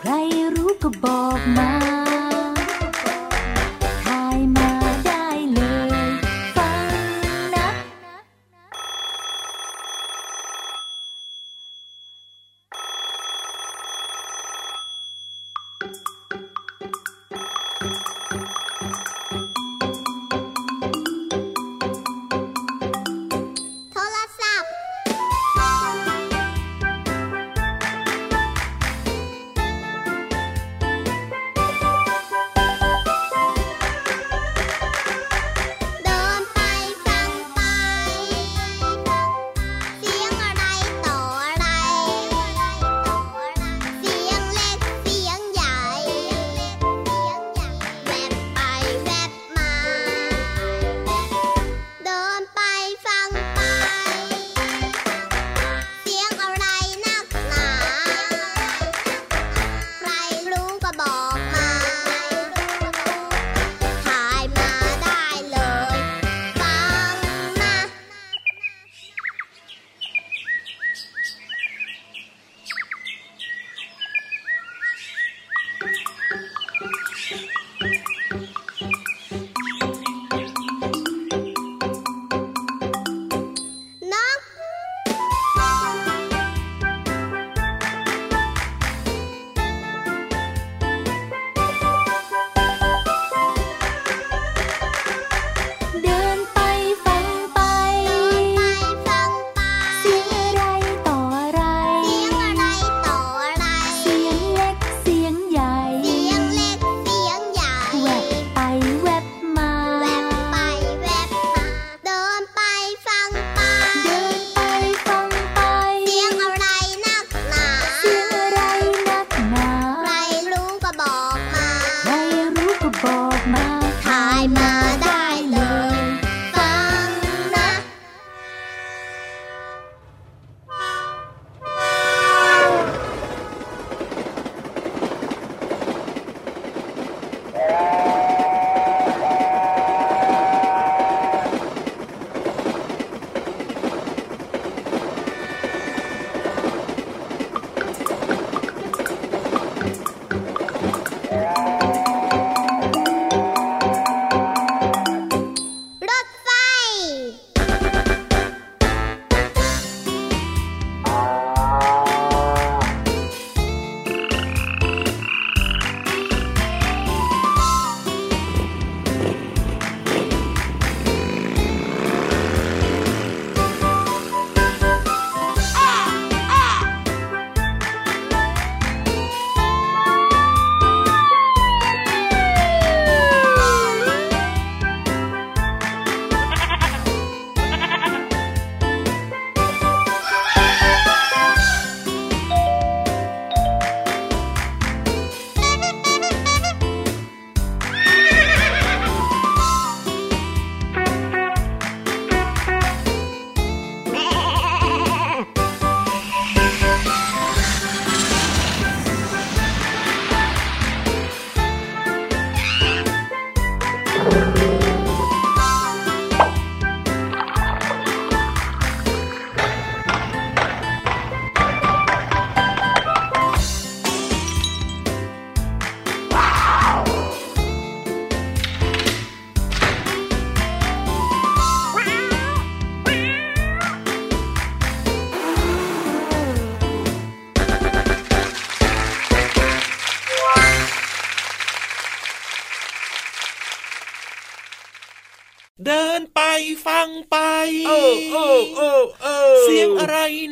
ใครรู้ก็บอกมา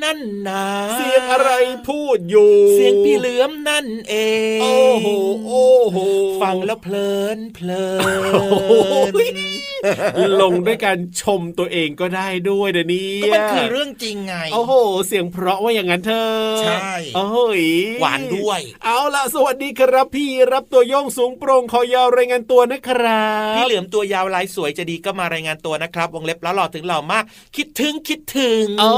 อะไรนั่นนาเสียงอะไรพูดอยู่ เสียงพี่เหลือมนั่นเอง โอ้โหโอ้โหฟังแล้วเพลินเพลินลงด้วยการชมตัวเองก็ได้ด้วยเดี๋ยวนี้ก็มันคือเรื่องจริงไง โอ้โห เสียงเพราะว่าอย่างนั้นเธอ ใช่ โอ้ยหวานด้วย เอาล่ะ สวัสดีครับพี่รับตัวโยงสูงโปร่งคอยาวรายงานตัวนะครับ พี่เหลือมตัวยาวลายสวยจะดีก็มารายงานตัวนะครับ วงเล็บแล้วหล่อถึงหล่อมาก คิดถึงคิดถึง โอ้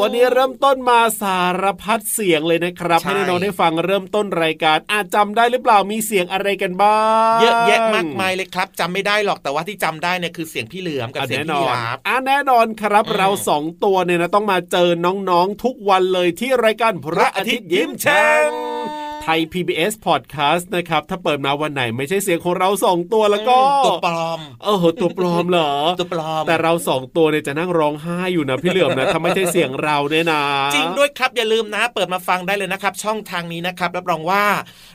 วันนี้เริ่มต้นมาสารพัดเสียงเลยนะครับให้น้องได้ฟังเริ่มต้นรายการอาจจาได้หรือเปล่ามีเสียงอะไรกันบ้างเยอะแยะมากมายเลยครับจำไม่ได้หรอกแต่ว่าที่จำได้เนี่ยคือเสียงพี่เหลือมกับเสียงพี่ราบอะแน่นอนครับเราสองตัวเนี่ยนะต้องมาเจอน้องๆทุกวันเลยที่รายการพระอาทิตย์ยิ้มแฉ่ง ไทย PBS Podcast นะครับ ถ้าเปิดมาวันไหนไม่ใช่เสียงของเราสองตัวแล้วก็ตัวปลอมเออตัวปลอมเหรอตัวปลอม แต่เราสองตัวเนี่ยจะนั่งร้องไห้อยู่นะพี่เหลือมนะถ้าไม่ใช่เสียงเราเนี่ยนะ จริงด้วยครับอย่าลืมนะ เปิดมาฟังได้เลยนะครับ ช่องทางนี้นะครับรับรองว่า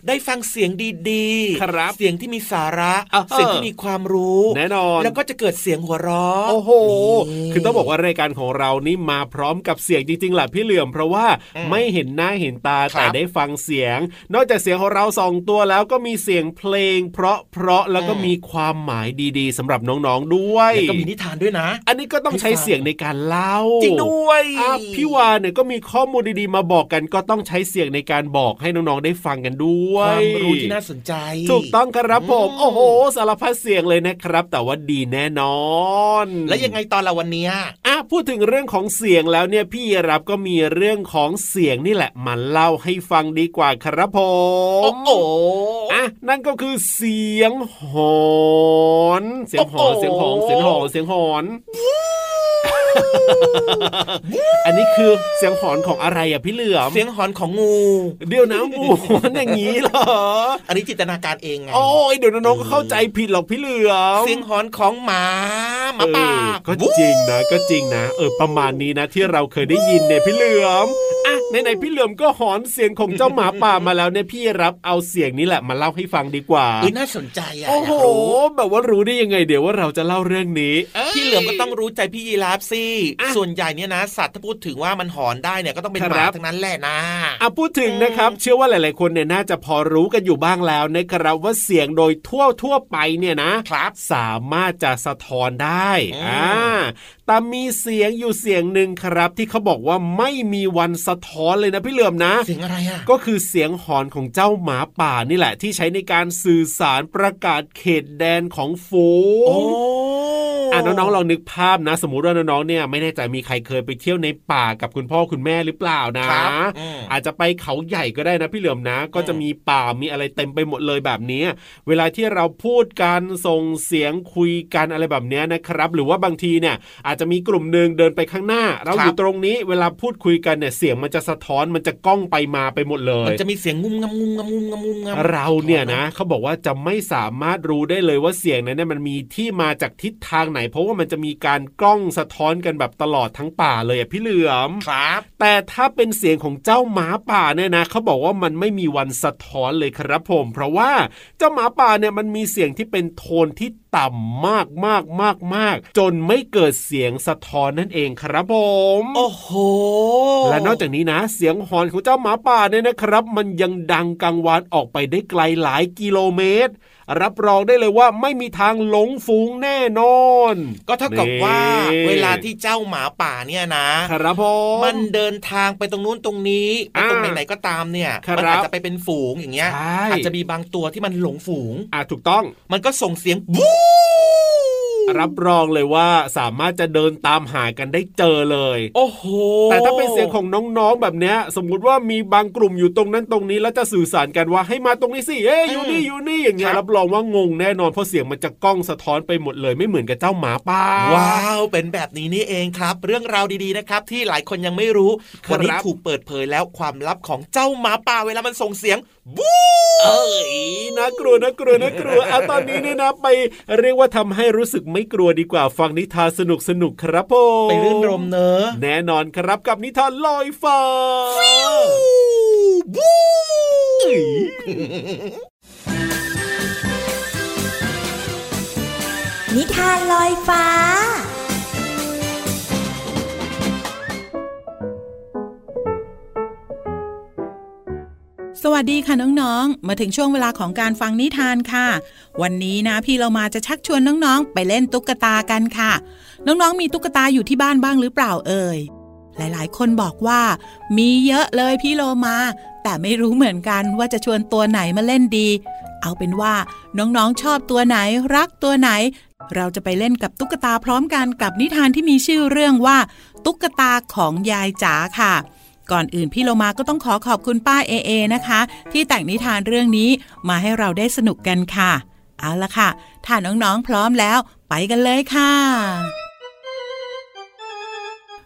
ได้ฟังเสียงดีๆครับเสียงที่มีสาระเสียงที่มีความรู้แน่นอน แล้วก็จะเกิดเสียงหัวเราะโอ้โห คือต้องบอกว่ารายการของเรานี่มาพร้อมกับเสียงจริงๆแหละพี่เหลือมเพราะว่าไม่เห็นหน้าเห็นตาแต่ได้ฟังเสียงนอกจากเสียงของเราสองตัวแล้วก็มีเสียงเพลง เพราะเพราะแล้วก็มีความหมายดีๆสำหรับน้องๆด้วยแล้วก็มีนิทานด้วยนะ อันนี้ก็ต้องใช้เสียงในการเล่าจริงด้วยพี่วานเนี่ยก็มีข้อมูลดีๆมาบอกกัน ก็ต้องใช้เสียงในการบอกให้น้องๆได้ฟังกันด้วยความรู้ที่น่าสนใจ ถูกต้องครับผมโอ้โหสารพัดเสียงเลยนะครับ แต่ว่าดีแน่นอน แล้วยังไงตอนเราวันนี้อะพูดถึงเรื่องของเสียงแล้วเนี่ยพี่รับก็มีเรื่องของเสียงนี่แหละมาเล่าให้ฟังดีกว่าครับผมโอ้อะนั่นก็คือเสียงหอนเสียงหอนเสียงหอนเสียงหอนเสียงหอนอันนี้คือเสียงหอนของอะไรอะพี่เหลือมเสียงหอนของงู เดี๋ยวนะงูมันอย่างนี้เหรอ อันนี้จินตนาการเองไงโอ้ยเดี๋ยวน้องก็เข้าใจผิดหรอกพี่เหลือมเสียงหอนของหมาหมาป่าก็จริงนะก็จริงนะ เออประมาณนี้นะที่เราเคยได้ยินเนี่ยพี่เหลือมอะใน ไหนพี่เหลือมก็หอนเสียงของเจ้าหมาป่ามาแล้วเนี่ยพี่รับเอาเสียงนี้แหละมาเล่าให้ฟังดีกว่าเออน่าสนใจอะโอ้โหแบบว่ารู้ได้ยังไง เดี๋ยวว่าเราจะเล่าเรื่องนี้พี่เหลือมก็ต้องรู้ใจพี่ยีราฟสิส่วนใหญ่เนี่ยนะสัตว์ถ้าพูดถึงว่ามันหอนได้เนี่ยก็ต้องเป็นหมาทั้งนั้นแหละนะอะพูดถึงนะครับเชื่อว่าหลาย ๆคนเนี่ยน่าจะพอรู้กันอยู่บ้างแล้วนะครับว่าเสียงโดยทั่วทั่วไปเนี่ยนะครับสามารถจะสะท้อนได้อ่าแต่มีเสียงอยู่เสียงหนึ่งครับ ที่เขาบอกว่าไม่มีวันสะท้อนเลยนะพี่เหลือมนะเสียงอะไรอะก็คือเสียงหอนของเจ้าหมาป่านี่แหละ ที่ใช้ในการสื่อสารประกาศเขตแดนของฝูงอะน้องๆลองนึกภาพนะ สมมติว่าน้องๆเนี่ยไม่แน่ใจมีใครเคยไปเที่ยวในป่ากับคุณพ่อคุณแม่หรือเปล่านะ อาจจะไปเขาใหญ่ก็ได้นะพี่เหลือมนะ ก็จะมีป่ามีอะไรเต็มไปหมดเลยแบบนี้ เวลาที่เราพูดกันส่งเสียงคุยกันอะไรแบบนี้นะครับ หรือว่าบางทีเนี่ยอาจจะมีกลุ่มหนึ่งเดินไปข้างหน้า เราอยู่ตรงนี้เวลาพูดคุยกันเนี่ยเสียงมันจะสะท้อนมันจะก้องไปมาไปหมดเลย มันจะมีเสียงงุ้มงำงุ้มงำงุ้มงำงุ้มงำเราเนี่ยนะเขาบอกว่าจะไม่สามารถรู้ได้เลยว่าเสียงนั้นเนี่ยมันมีที่มาจากทิศทางไหน เพราะว่ามันจะมีการกล้องสะท้อนกันแบบตลอดทั้งป่าเลยอะพี่เหลือมครับ แต่ถ้าเป็นเสียงของเจ้าหมาป่าเนี่ยนะเขาบอกว่ามันไม่มีวันสะท้อนเลยครับผม เพราะว่าเจ้าหมาป่าเนี่ยมันมีเสียงที่เป็นโทนที่ต่ำมากมากมากมากจนไม่เกิดเสียงสะท้อนนั่นเองครับผม โอ้โห และนอกจากนี้นะเสียงหอนของเจ้าหมาป่าเนี่ยนะครับ มันยังดังกังวานออกไปได้ไกลหลายกิโลเมตร รับรองได้เลยว่าไม่มีทางหลงฝูงแน่นอน ก็เท่ากับว่า เวลาที่เจ้าหมาป่าเนี่ยนะครับผมมันเดินทางไปตรงนู้นตรงนี้ไปตรงไหนๆก็ตามเนี่ยมันอาจจะไปเป็นฝูงอย่างเงี้ยอาจจะมีบางตัวที่มันหลงฝูงอ่าถูกต้อง มันก็ส่งเสียงบู๊ รับรองเลยว่าสามารถจะเดินตามหากันได้เจอเลย โอ้โห แต่ถ้าเป็นเสียงของน้องๆแบบเนี้ย สมมุติว่ามีบางกลุ่มอยู่ตรงนั้นตรงนี้แล้วจะสื่อสารกันว่าให้มาตรงนี้สิเอ้ยอยู่นี่อยู่นี่อย่างเงี้ยรับรองว่างงแน่นอนเพราะเสียงมันจะก้องสะท้อนไปหมดเลยไม่เหมือนกับเจ้าหมาป่าว้าวเป็นแบบนี้นี่เองครับ เรื่องราวดีๆนะครับที่หลายคนยังไม่รู้วันนี้ถูกเปิดเผยแล้วความลับของเจ้าหมาป่าเวลามันส่งเสียงบู๊เอ้ยน่ากลัวน่ากลัวน่ากลัวเอาตอนนี้เนี่ยนะไปเรียกว่าทำให้รู้สึกไม่กลัวดีกว่าฟังนิทานสนุกสนุกครับผมไปรื่นรมเนอะแน่นอนครับกับนิทานลอยฟ้าบู๊ วัสดีค่ะน้องๆ มาถึงช่วงเวลาของการฟังนิทานค่ะ วันนี้นะพี่เรามาจะชักชวนน้องๆ ไปเล่นตุ๊กตากันค่ะ น้องๆ มีตุ๊กตาอยู่ที่บ้านบ้างหรือเปล่าเอ่ย หลายๆ คนบอกว่า มีเยอะเลยพี่โลมา แต่ไม่รู้เหมือนกันว่าจะชวนตัวไหนมาเล่นดี เอาเป็นว่าน้องๆ ชอบตัวไหนรักตัวไหน เราจะไปเล่นกับตุ๊กตาพร้อมกันกับนิทานที่มีชื่อเรื่องว่า ตุ๊กตาของยายจ๋าค่ะ ก่อนอื่นพี่โลมาก็ต้องขอขอบคุณป้าเอเอนะคะ ที่แต่งนิทานเรื่องนี้มาให้เราได้สนุกกันค่ะ เอาละค่ะ ถ้าน้องๆพร้อมแล้ว ไปกันเลยค่ะ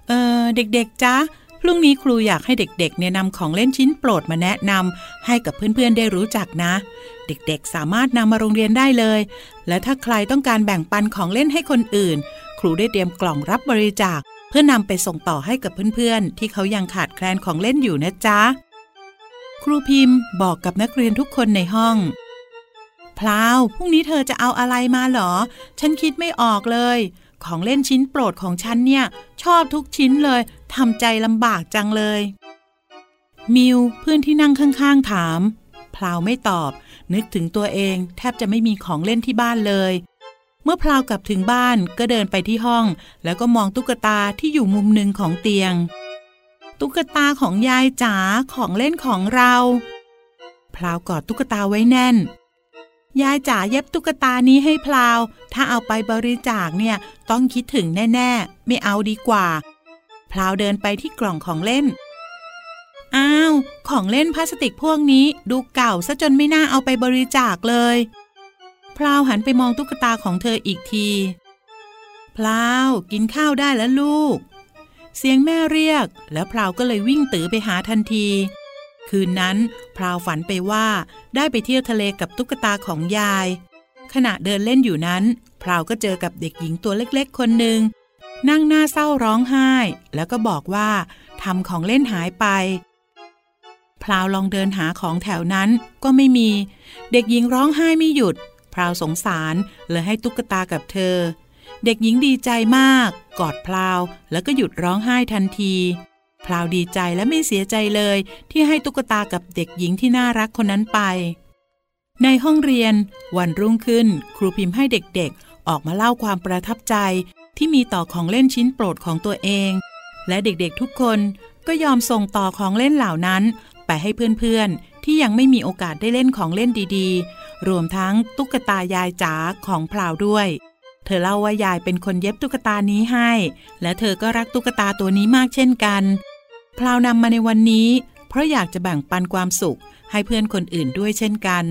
เออเด็กๆจ๊ะพรุ่งนี้ครูอยากให้เด็กๆเนี่ยนำของเล่นชิ้นโปรดมาแนะนำให้กับเพื่อนๆได้รู้จักนะ เด็กๆสามารถนำมาโรงเรียนได้เลย และถ้าใครต้องการแบ่งปันของเล่นให้คนอื่น ครูได้เตรียมกล่องรับบริจาค พื่อนำไปส่งต่อให้กับเพื่อนๆ ที่เขายังขาดแคลนของเล่นอยู่นะจ๊ะ ครูพิมพ์บอกกับนักเรียนทุกคนในห้อง พลาว พรุ่งนี้เธอจะเอาอะไรมาหรอ ฉันคิดไม่ออกเลย ของเล่นชิ้นโปรดของฉันเนี่ย ชอบทุกชิ้นเลยทำใจลำบากจังเลย มิวเพื่อนที่นั่งข้างๆถาม พลาวไม่ตอบ นึกถึงตัวเอง แทบจะไม่มีของเล่นที่บ้านเลย เมื่อพลาวกลับถึงบ้านก็เดินไปที่ห้อง แล้วก็มองตุ๊กตาที่อยู่มุมหนึ่งของเตียง ตุ๊กตาของยายจ๋าของเล่นของเรา พลาวกอดตุ๊กตาไว้แน่น ยายจ๋าเย็บตุ๊กตานี้ให้พลาว ถ้าเอาไปบริจาคเนี่ยต้องคิดถึงแน่ๆ ไม่เอาดีกว่า พลาวเดินไปที่กล่องของเล่น อ้าว ของเล่นพลาสติกพวกนี้ดูเก่าซะจนไม่น่าเอาไปบริจาคเลย พราวหันไปมองตุ๊กตาของเธออีกทีพราวกินข้าวได้แล้วลูก เสียงแม่เรียก แล้วพราวก็เลยวิ่งตื๋อไปหาทันที คืนนั้นพราวฝันไปว่าได้ไปเที่ยวทะเลกับตุ๊กตาของยาย ขณะเดินเล่นอยู่นั้นพราวก็เจอกับเด็กหญิงตัวเล็กๆ คนหนึ่งนั่งหน้าเศร้าร้องไห้ แล้วก็บอกว่าทำของเล่นหายไปพราวลองเดินหาของแถวนั้นก็ไม่มี เด็กหญิงร้องไห้ไม่หยุด พราวสงสารเลยให้ตุ๊กตากับเธอ เด็กหญิงดีใจมาก กอดพราวแล้วก็หยุดร้องไห้ทันทีพราวดีใจและไม่เสียใจเลยที่ให้ตุ๊กตากับเด็กหญิงที่น่ารักคนนั้นไป ในห้องเรียน วันรุ่งขึ้น ครูพิมพ์ให้เด็กๆ ออกมาเล่าความประทับใจที่มีต่อของเล่นชิ้นโปรดของตัวเอง และเด็กๆทุกคนก็ยอมส่งต่อของเล่นเหล่านั้น ไปให้เพื่อนๆ ที่ยังไม่มีโอกาสได้เล่นของเล่นดี รวมทั้งตุ๊กตายายจ๋าของพลาวด้วย เธอเล่าว่ายายเป็นคนเย็บตุ๊กตานี้ให้ และเธอก็รักตุ๊กตาตัวนี้มากเช่นกันพลาวนำมาในวันนี้ เพราะอยากจะแบ่งปันความสุขให้เพื่อนคนอื่นด้วยเช่นกัน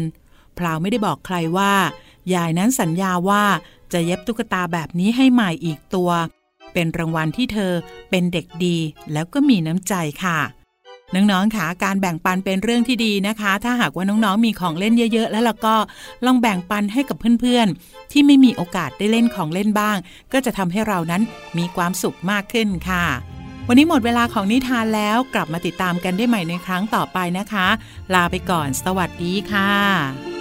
พลาวไม่ได้บอกใครว่า ยายนั้นสัญญาว่าจะเย็บตุ๊กตาแบบนี้ให้ใหม่อีกตัว เป็นรางวัลที่เธอเป็นเด็กดีแล้วก็มีน้ำใจค่ะ น้องๆค่ะการแบ่งปันเป็นเรื่องที่ดีนะคะ ถ้าหากว่าน้องๆมีของเล่นเยอะ ๆ แล้วเราก็ลองแบ่งปันให้กับเพื่อนๆ ที่ไม่มีโอกาสได้เล่นของเล่นบ้าง ก็จะทำให้เรานั้นมีความสุขมากขึ้นค่ะวันนี้หมดเวลาของนิทานแล้วกลับมาติดตามกันได้ใหม่ในครั้งต่อไปนะคะ ลาไปก่อน สวัสดีค่ะ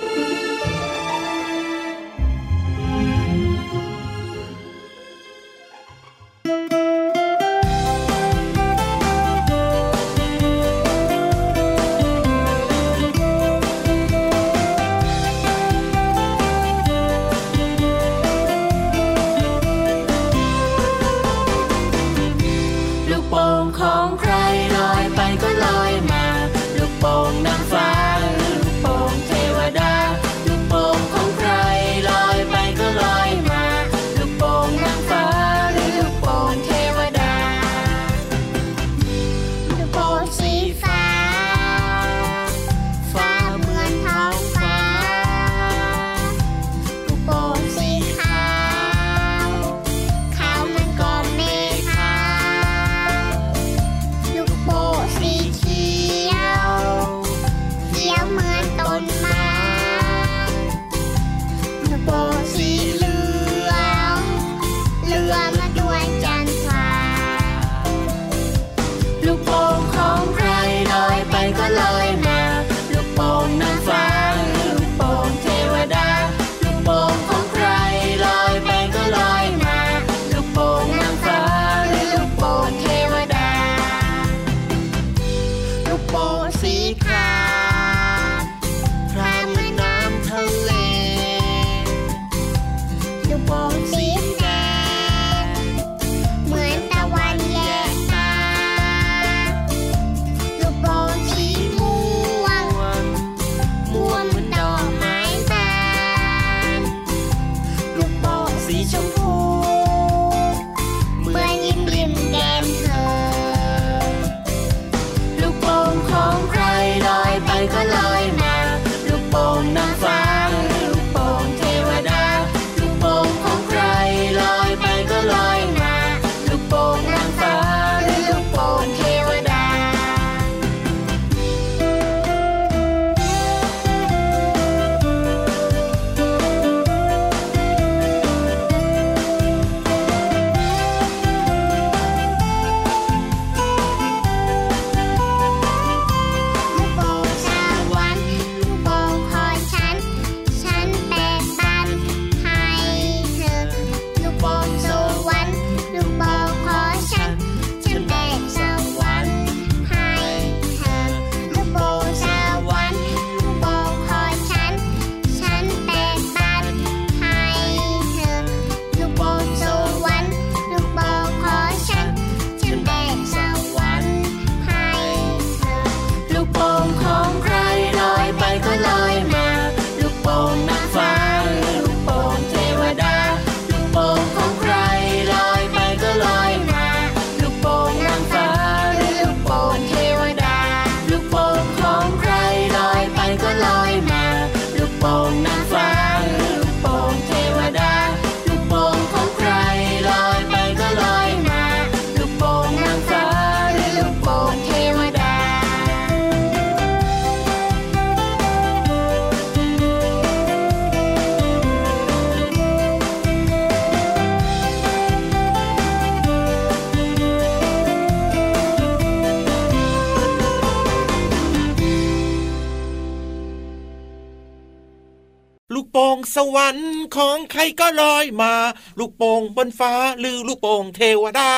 วรรค์ ของใครก็ลอยมา ลูกโป่งบนฟ้าหรือลูกโป่งเทวดา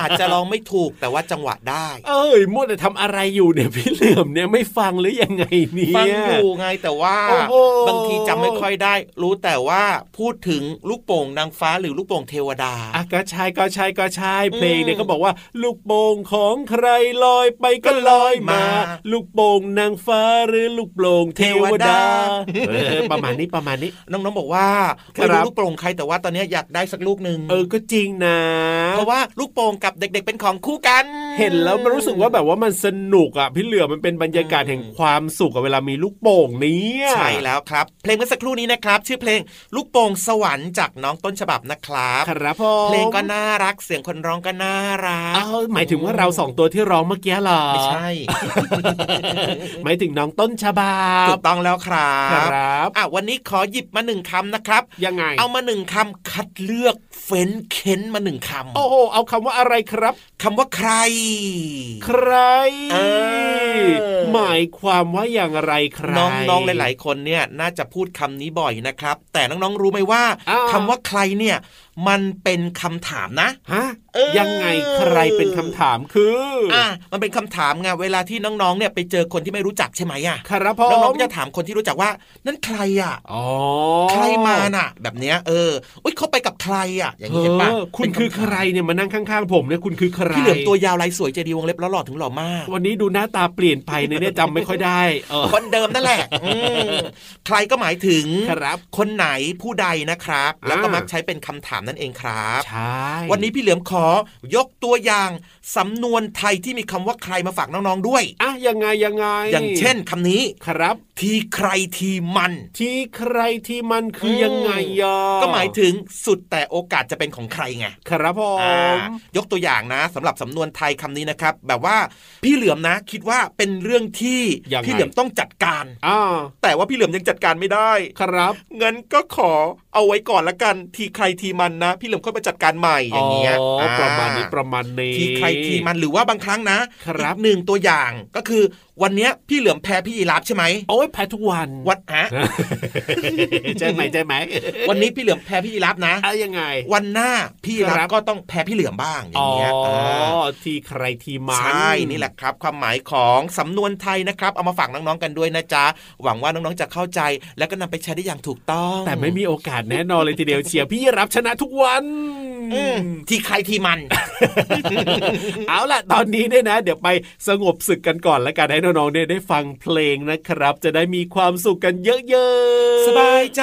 อาจจะร้องไม่ถูกแต่ว่าจังหวะได้ เอ้ยมัวแต่ทำอะไรอยู่เนี่ยพี่เหลื่อมเนี่ยไม่ฟังหรือยังไงเนี่ยฟังอยู่ไงแต่ว่าโอ้โหบางทีจำไม่ค่อยได้ รู้แต่ว่าพูดถึงลูกโป่งนางฟ้าหรือลูกโป่งเทวดาอะก็ใช่ก็ใช่ก็ใช่เพลงเนี่ยอืมก็บอกว่า ลูกโป่งของใครลอยไปก็ลอยมามาลูกโป่งนางฟ้าหรือลูกโป่งเทวดาเทวดาเออประมาณนี้ประมาณนี้น้องๆบอกว่าครับไม่รู้ลูกโป่งใครแต่ว่าตอนนี้อยากได้สักลูกหนึ่งเออก็จริงนะ เพราะว่าลูกโป่งกับเด็ก ๆ เป็นของคู่กัน เห็นแล้วมันรู้สึกว่าแบบว่ามันสนุกอะพี่เหลือมันเป็นบรรยากาศแห่งความสุขกับเวลามีลูกโป่งเนี้ใช่แล้วครับ เพลงเมื่อสักครู่นี้นะครับ ชื่อเพลงลูกโป่งสวรรค์จากน้องต้นฉบับนะครับครับผมเพลงก็น่ารักเสียงคนร้องก็น่ารักอ้าวหมายถึงว่าเราสองตัวที่ร้องเมื่อกี้เหรอไม่ใช่ หมายถึงน้องต้นฉบัถูบกต้องแล้วครับครับอะวันนี้ขอหยิบมาหนึ่งคำนะครับ ยังไง เอามาหนึ่งคำคัดเลือกเฟ้นเค้นมาหนึ่งคำโอ้โหเอาคำว่าอะไรครับคำว่าใคร ใครเออหมายความว่าอย่างไรใครน้องๆหลาย ๆ คนเนี่ยน่าจะพูดคำนี้บ่อยนะครับ แต่น้องๆรู้ไหมว่าอ้าวคำว่าใครเนี่ย มันเป็นคำถามนะฮะเออยังไงใครเป็นคำถามคือ อะมันเป็นคำถามไงเวลาที่น้องๆเนี่ยไปเจอคนที่ไม่รู้จักใช่ไหมอะครับผน้องมๆก็จะถามคนที่รู้จักว่า นั่นใครอะอ๋อใครมาน่ะ แบบเนี้ยเอออุ้ยเขาไปกับใครอะ อย่างนี้เห็นปะเออคุณเป็นำคือถามใครเนี่ยมานั่งข้างๆผมเนี่ยคุณคือใครพี่เหลือมตัวยาวลายสวยใจดีวงเล็บแล้วหล่อถึงหล่อมาก วันนี้ดูหน้าตาเปลี่ยนไปเนี่ยเนี่ยจำไม่ค่อยได้เออคนเดิมนั่นแหละอืมใครก็หมายถึงครับคนไหนผู้ใดนะครับ แล้วก็อ่ามัมักใช้เป็นคำถามนั่นเองครับใช่วันนี้พี่เหลือมขอยกตัวอย่างสำนวนไทยที่มีคำว่าใครมาฝากน้องๆด้วยอะยังไงยังไง อย่างเช่นคำนี้ครับ ทีใครทีมัน ที่ใครที่มันคือมยังไงอะก็หมายถึงสุดแต่โอกาสจะเป็นของใครไงครับผอ่ามยกตัวอย่างนะสำหรับสำนวนไทยคำนี้นะครับ แบบว่าพี่เหลือมนะ คิดว่าเป็นเรื่องที่ยังไงพี่เหลือมต้องจัดการอ่าแต่ว่าพี่เหลือมยังจัดการไม่ได้ ครับงั้นก็ขอเอาไว้ก่อนละกัน ทีใครทีมันนะ พี่เหลือมค่อยมาจัดการใหม่อย่างเงี้ยอ๋ออ่ประมาณนี้ประมาณนี้ทีใครทีมันหรือว่าบางครั้งนะครับอีกหนึ่งตัวอย่างก็คือวันเนี้ยพี่เหลือมแพ้พี่ยีราฟใช่ไหมโอ้ยแพ้ทุกวันวันฮะใช่ไหมใช่ไหมวันนี้พี่เหลือมแพ้พี่ยีราฟนะอะยังไง วันหน้าพี่ยีราฟครับก็ต้องแพ้พี่เหลือมบ้างอย่าอ๋งอเงี้ยาที่ใครที่มันใช่นี่แหละครับ ความหมายของสำนวนไทยนะครับ เอามาฝากน้องๆกันด้วยนะจ๊ะหวังว่าน้องๆจะเข้าใจ แล้วก็นำไปใช้ได้อย่างถูกต้อง แต่ไม่มีโอกาสแน่นอนเลยทีเดียวเชียร์พี่รับชนะทุกวันอืมที่ใครที่มัน เอาล่ะ ตอนนี้เนี่ยนะ เดี๋ยวไปสงบศึกกันก่อนแล้วกันให้น้องๆเนี่ยได้ฟังเพลงนะครับ จะได้มีความสุขกันเยอะๆ สบายใจ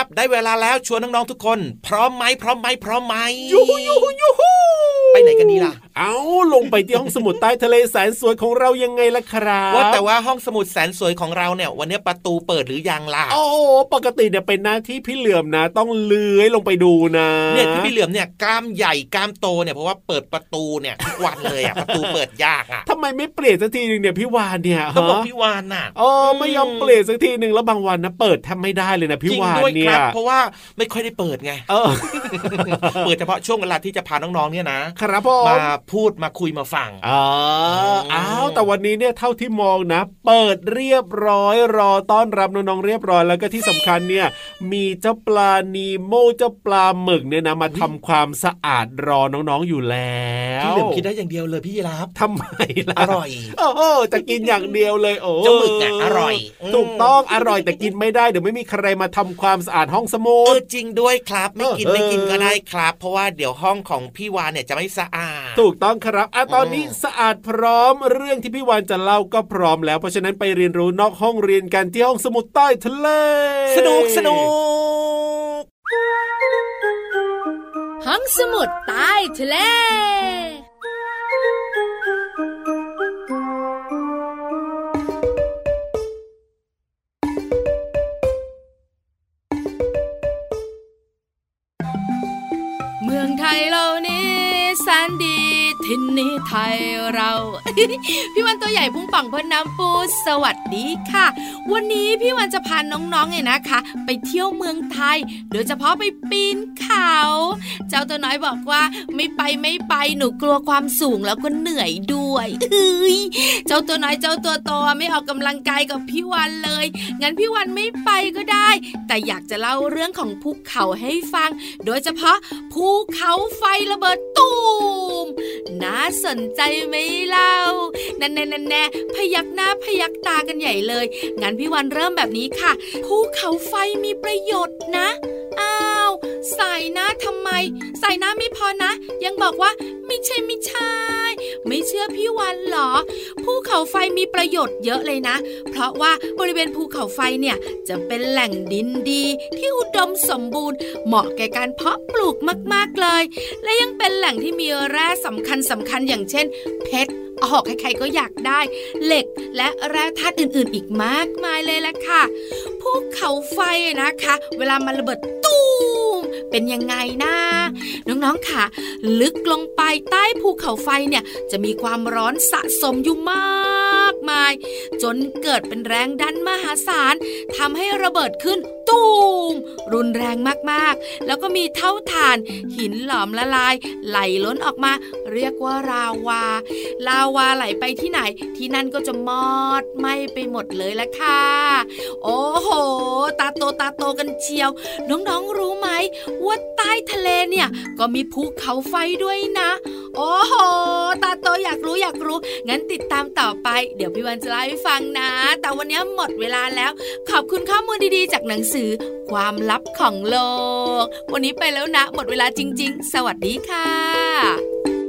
ครับ ได้เวลาแล้วชวนน้องๆทุกคน พร้อมไหมพร้อมไหมพร้อมไหมยูฮูยูฮูยูฮูไปไหนกันดีล่ะเอาลงไปที่ห้องสมุดใต้ทะเลแสนสวยของเรายังไงล่ะครับว่าแต่ว่าห้องสมุดแสนสวยของเราเนี่ย วันนี้ประตูเปิดหรือยังล่ะโอ้โหปกติเนี่ยเป็นหน้าที่พี่เหลื่อมนะ ต้องเลื้อยลงไปดูนะเนี่ยที่พี่เหลือมเนี่ยกล้ามใหญ่กล้ามโตเนี่ยเพราะว่าเปิดประตูเนี่ยทุกวันเลยอะประตูเปิดยากอะทำไมไม่เปลี่ยนสักทีหนึ่งเนี่ยพี่วานเนี่ยก็บอกฮะพี่วานน่ะอ๋อไม่ยอมเปลี่ยนสักทีหนึ่งแล้วบางวันนะเปิดแทบไม่ได้เลยนะพี่จริงวานด้วยเนี่คยรับเพราะว่าไม่ค่อยได้เปิดไงเออเปิดเฉพาะช่วงเวลาที่จะพาน้องๆเนี่ยนะครับผมมาพูดมาคุยมาฟังอ๋ออ้าวแต่วันนี้เนี่ยเท่าที่มองนะ เปิดเรียบร้อยรอต้อนรับน้องๆเรียบร้อยแล้วก็ที่สำคัญเนี่ย มีเจ้าปลานีโมเจ้าปลาหมึกเนี่ยนะมาทำความสะอาดรอน้องๆอยู่แล้วพี่เหลือมคิดได้อย่างเดียวเลยพี่ยีรับทำไมล่ะอร่อยโอ้โหจะกินอย่างเดียวเลยโอ้เจ้าหมึกอะอร่อยอืมถูกต้องอร่อยแต่กินไม่ได้เดี๋ยวไม่มีใครมาทำความสะอาดห้องสมุเอดอจริงด้วยครับ ไม่กินเออไม่กินก็ได้ครับ เพราะว่าเดี๋ยวห้องของพี่วานเนี่ยจะไม่สะอาดถูกต้องครับอะตอนนี้สะอาดพร้อมเรื่องที่พี่วานจะเล่าก็พร้อมแล้ว เพราะฉะนั้นไปเรียนรู้นอกห้องเรียนกันที่ห้องสมุดใต้ทะเล สนุกสนุกห้องสมุดใต้ทะเลเมืองไทยเรานี้แสนดี ทินนี้ไทยเรา พี่วันตัวใหญ่พุ่งป่องพ้นน้ำปูสวัสดีค่ะ วันนี้พี่วันจะพาน้องๆเนี่ยนะคะ ไปเที่ยวเมืองไทย โดยเฉพาะไปปีนเขา เจ้าตัวน้อยบอกว่าไม่ไปไม่ไปหนูกลัวความสูงแล้วก็เหนื่อยด้วยเฮ้ยเจ้าตัวน้อยเจ้าตัวโตไม่ออกกำลังกายกับพี่วันเลย งั้นพี่วันไม่ไปก็ได้ แต่อยากจะเล่าเรื่องของภูเขาให้ฟัง โดยเฉพาะภูเขาไฟระเบิดตู สนใจไหมเล่าแน่แน่แน่แน่พยักหน้าพยักตากันใหญ่เลย งั้นพี่วันเริ่มแบบนี้ค่ะ ภูเขาไฟมีประโยชน์นะ ใส่หน้าไม่พอนะ ยังบอกว่าไม่ใช่ไม่ใช่ ไม่เชื่อพี่วันเหรอ ภูเขาไฟมีประโยชน์เยอะเลยนะ เพราะว่าบริเวณภูเขาไฟเนี่ยจะเป็นแหล่งดินดี ที่อุดมสมบูรณ์ เหมาะแก่การเพาะปลูกมากๆเลย และยังเป็นแหล่งที่มีแร่สำคัญสำคัญอย่างเช่น เพชรออกใครๆก็อยากได้ เหล็กและแร่ธาตุอื่นๆ อีกมากมายเลยละค่ะ ภูเขาไฟนะคะ เวลามันระเบิดตูม เป็นยังไงนะน้องๆค่ะ ลึกลงไปใต้ภูเขาไฟเนี่ยจะมีความร้อนสะสมอยู่มากมาย จนเกิดเป็นแรงดันมหาศาลทำให้ระเบิดขึ้น ตูมรุนแรงมากๆ แล้วก็มีเท่าฐาน หินหลอมละลาย ไหลล้นออกมา เรียกว่าราวา ลาวาไหลไปที่ไหน ที่นั่นก็จะมอดไหมไปหมดเลยละค่ะ โอ้โห ตาโตตาโตกันเชียว น้องๆรู้ไหมว่าใต้ทะเลเนี่ย ก็มีภูเขาไฟด้วยนะ โอ้โห ตาโตอยากรู้อยากรู้ งั้นติดตามต่อไป เดี๋ยวพี่วันจะเล่าให้ฟังนะ แต่วันนี้หมดเวลาแล้ว ขอบคุณข้อมูลดีๆ จากหนังสือความลับของโลก วันนี้ไปแล้วนะ หมดเวลาจริง ๆ สวัสดีค่ะ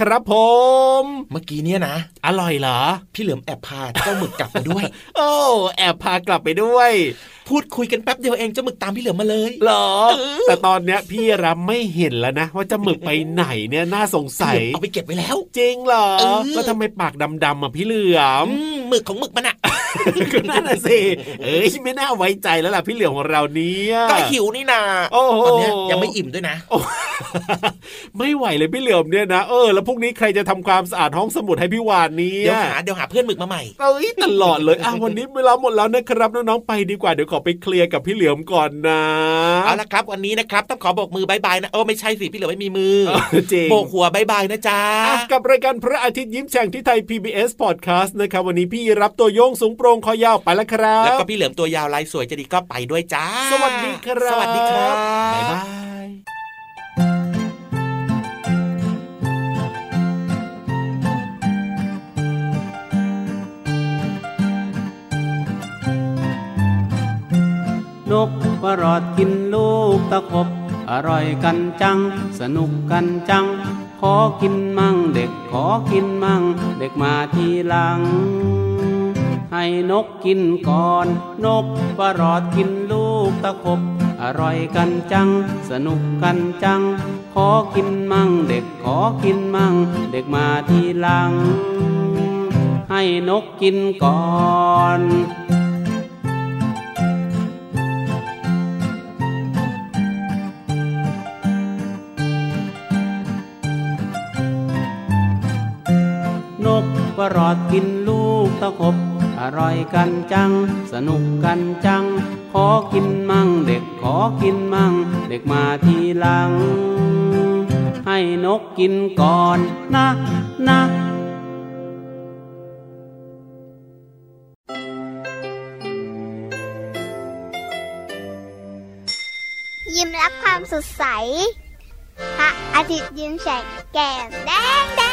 ครับครับผม เมื่อกี้เนี่ยนะ อร่อยเหรอ พี่เหลือมแอบพาเจ้าหมึกกลับมาด้วย โอ้แอบพากลับไปด้วย พูดคุยกันแป๊บเดียวเองเจ้าหมึกตามพี่เหลือมมาเลยเหรอ แต่ตอนเนี้ยพี่รับไม่เห็นแล้วนะ ว่าจะหมึกไปไหนเนี่ยน่าสงสัยพี่เหลือมเอาไปเก็บไว้แล้ว จริงเหรอเออแล้วทำไมปากดำๆอะพี่เหลือมอืมหมึกของหมึกมันอะ ก็นั่นน่ะสิเอ้ยไม่น่าไว้ใจแล้วล่ะพี่เหลือมของเราเนี่ยก็หิวนี่นาโอ้โหตอนเนี้ยยังไม่อิ่มด้วยนะโอ้ไม่ไหวเลยพี่เหลือมเนี่ยนะเออแล้วพรุ่งนี้ใครจะทำความสะอาดห้องสมุดให้พี่วานเนี่ยเดี๋ยวหาเดี๋ยวหาเพื่อนหมึกมาใหม่เอ้ยตลอดเลยอะวันนี้เวลาหมดแล้วนะครับน้องๆไปดีกว่าเดี๋ยวขอไปเคลียร์กับพี่เหลือมก่อนนะเอาละครับวันนี้นะครับต้องขอโบกมือ bye bye นะโอ้ไม่ใช่สิพี่เหลือมไม่มีมือเออจริงโบกหัว bye bye นะจ๊ะอะกับรายการพระอาทิตย์ยิ้มแฉ่งที่ไทย PBS Podcast นะครับวันนี้พี่ราฟตัวโย่งสูงโปร่งคอยาวไปแล้วครับแล้วก็พี่เหลือมตัวยาวลายสวยจะดีก็ไปด้วยจ้า สวัสดีครับ สวัสดีครับบ๊ายบายนกกรอดกินลูกตะขบ อร่อยกันจัง สนุกกันจัง ขอกินมั่งเด็กขอกินมั่ง เด็กมาทีหลัง ให้นกกินก่อน นกว่ารอดกินลูกตะขบ อร่อยกันจัง สนุกกันจัง ขอกินมั่งเด็กขอกินมั่ง เด็กมาทีหลัง ให้นกกินก่อนนกก็รอดกินลูกตะขบ ร่อยกันจัง สนุกกันจัง ขอกินมั่งเด็กขอกินมั่ง เด็กมาทีหลัง ให้นกกินก่อนนะนะยิ้มรับความสดใส พระอาทิตย์ยิ้มแฉกแก้มแดงแดง